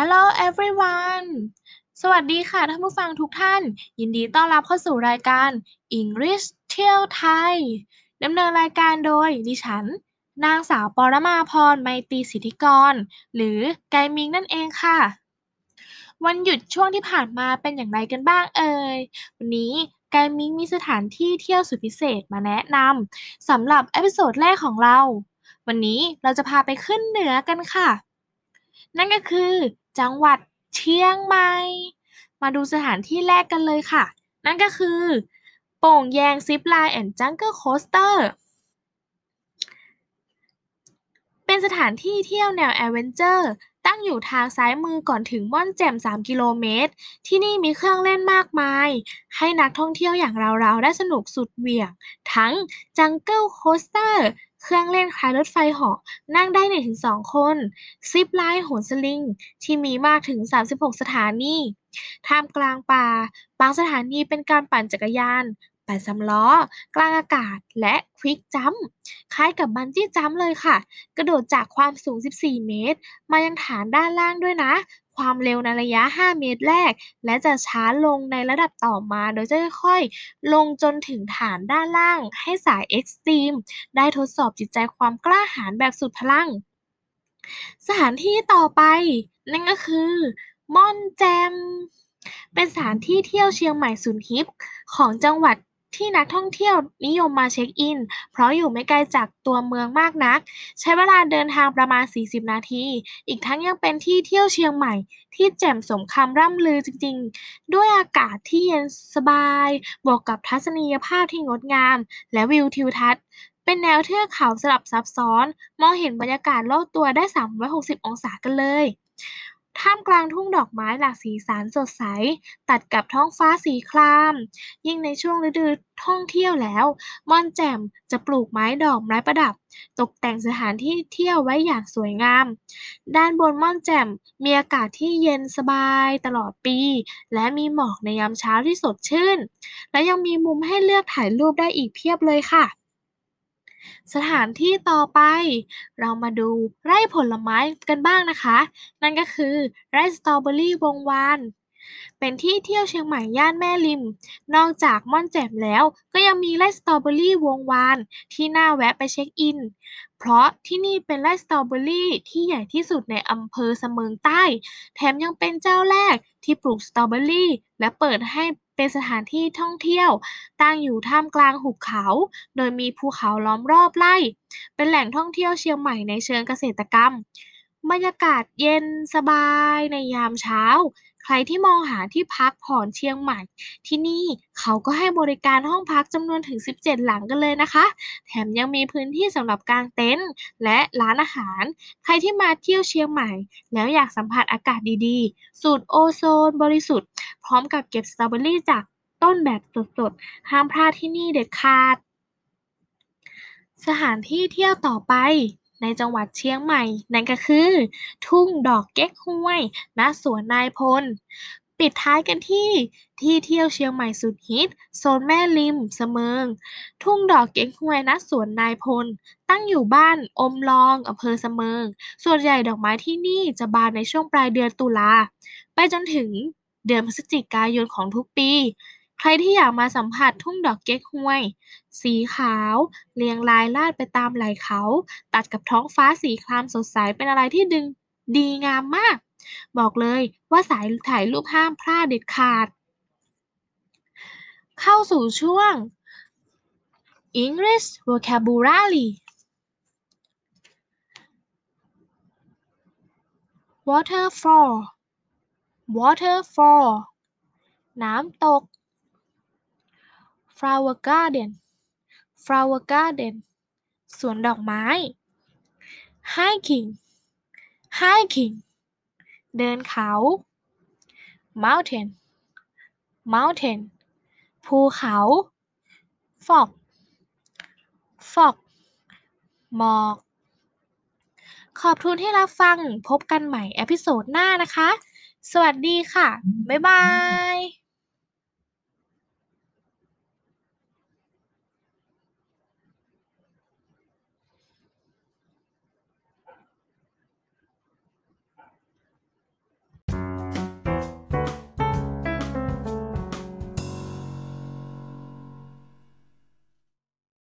Hello everyone สวัสดีค่ะท่านผู้ฟังทุกท่าน ยินดีต้อนรับเข้าสู่รายการ English เที่ยวไทยดำเนินรายการโดยดิฉัน นางสาวปรมาพรไมตรีสิทธิกร หรือไกมิงนั่นเองค่ะ วันหยุดช่วงที่ผ่านมาเป็นอย่างไรกันบ้างเอ่ย วันนี้ไกมิงมีสถานที่เที่ยวสุดพิเศษมาแนะนำสำหรับ episode แรกของเรา วันนี้เราจะพาไปขึ้นเหนือกันค่ะ นั่นก็คือ จังหวัดเชียงใหม่ มาดูสถานที่แรกกันเลยค่ะ นั่นก็คือ โป่งแยง Zipline and Jungle Coaster เป็นสถานที่เที่ยวแนว adventure ตั้งอยู่ทางซ้ายมือก่อนถึงม่อนแจ่ม 3 กิโลเมตร ที่นี่มีเครื่องเล่นมากมาย ให้นักท่องเที่ยวอย่างเราๆ ได้สนุกสุดเหวี่ยง ทั้ง Jungle Coaster เครื่องเล่นคล้ายรถไฟเหาะนั่งได้ 1-2 คน Zipline โหนสลิง ที่มีมากถึง 36 สถานี ท่ามกลางป่า บางสถานีเป็นการปั่นจักรยาน ปั่นสามล้อ กลางอากาศ และ Quick Jump คล้ายกับบันจี้จัมป์เลยค่ะ กระโดดจากความสูง 14 เมตร มายังฐานด้านล่างด้วยนะ ความเร็วในระยะ 5 เมตรแรก และจะช้าลงในระดับต่อมา โดยจะค่อยๆ ลงจนถึงฐานด้านล่าง ให้สายเอ็กซ์ตรีมได้ทดสอบจิตใจความกล้าหาญแบบสุดพลัง สถานที่ต่อไป นั่นก็คือม่อนแจมเป็นสถานที่เที่ยวเชียงใหม่สุดฮิปของจังหวัด ที่นักท่องเที่ยวนิยมมาเช็คอิน เพราะอยู่ไม่ไกลจากตัวเมืองมากนัก ใช้เวลาเดินทางประมาณ 40 นาที อีกทั้งยังเป็นที่เที่ยวเชียงใหม่ ที่แจ่มสมคำร่ำลือจริงๆ ด้วยอากาศที่เย็นสบาย บวกกับทัศนียภาพที่งดงาม และวิวทิวทัศน์ เป็นแนวเทือกเขาสลับซับซ้อน มองเห็นบรรยากาศรอบตัวได้ 360 องศากันเลย ท่ามกลางทุ่งดอกไม้หลากสีสันสดใส ตัดกับท้องฟ้าสีคราม ยิ่งในช่วงฤดูท่องเที่ยวแล้ว ม่อนแจ่มจะปลูกไม้ดอกไม้ประดับ ตกแต่งสถานที่เที่ยวไว้อย่างสวยงาม ด้านบนม่อนแจ่มมีอากาศที่เย็นสบายตลอดปี และมีหมอกในยามเช้าที่สดชื่น และยังมีมุมให้เลือกถ่ายรูปได้อีกเพียบเลยค่ะ สถานที่ต่อไป เรามาดูไร่ผลไม้กันบ้างนะคะ นั่นก็คือไร่สตรอเบอรี่วงวานเป็นที่เที่ยวเชียงใหม่ย่านแม่ริม นอกจากม่อนแจ่มแล้ว ก็ยังมีไร่สตรอเบอรี่วงวานที่น่าแวะไปเช็คอิน เพราะที่นี่เป็นไร่สตรอเบอรี่ที่ใหญ่ที่สุดในอำเภอเสมิงใต้ แถมยังเป็นเจ้าแรกที่ปลูกสตรอเบอรี่และเปิดให้ เป็นสถานที่ท่องเที่ยว ตั้งอยู่ท่ามกลางหุบเขา โดยมีภูเขาล้อมรอบไร่ เป็นแหล่งท่องเที่ยวเชียงใหม่ในเชิงเกษตรกรรม บรรยากาศเย็นสบายในยามเช้า ใครที่มองหาที่พักผ่อนเชียงใหม่ ที่นี่เขาก็ให้บริการห้องพักจำนวนถึง 17 หลังกันเลยนะคะ แถมยังมีพื้นที่สำหรับกางเต็นท์และร้านอาหาร ใครที่มาเที่ยวเชียงใหม่ แล้วอยากสัมผัสอากาศดีๆ สูดโอโซนบริสุทธิ์ พร้อมกับเก็บสตรอเบอรี่จากต้นแบบสดๆ ห้ามพลาดที่นี่เด็ดขาด สถานที่เที่ยวต่อไป ในจังหวัดเชียงใหม่ นั่นก็คือ ทุ่งดอกเก๊กฮวยณสวนนายพล ปิดท้ายกันที่ที่เที่ยวเชียงใหม่สุดฮิต โซนแม่ริมเสมิง ทุ่งดอกเก๊กฮวยณสวนนายพล ตั้งอยู่บ้านอมรองอำเภอเสมิง ส่วนใหญ่ดอกไม้ที่นี่จะบานในช่วงปลายเดือนตุลา ไปจนถึงเดือนพฤศจิกายนของทุกปี ใครที่อยากมาสัมผัสทุ่งดอกเก๊กฮวย สีขาว เรียงรายลาดไปตามไหล่เขา ตัดกับท้องฟ้าสีครามสดใสเป็นอะไรที่ดึงดีงามมาก บอกเลยว่าสายถ่ายรูปห้ามพลาดเด็ดขาด เข้าสู่ช่วง English Vocabulary waterfall waterfall น้ำตก flower garden flower garden สวนดอกไม้ hiking hiking เดินเขา mountain mountain ภูเขา fog fog หมอก ขอบคุณที่รับฟังพบกันใหม่ เอพิโซดหน้านะคะ สวัสดีค่ะ บ๊ายบาย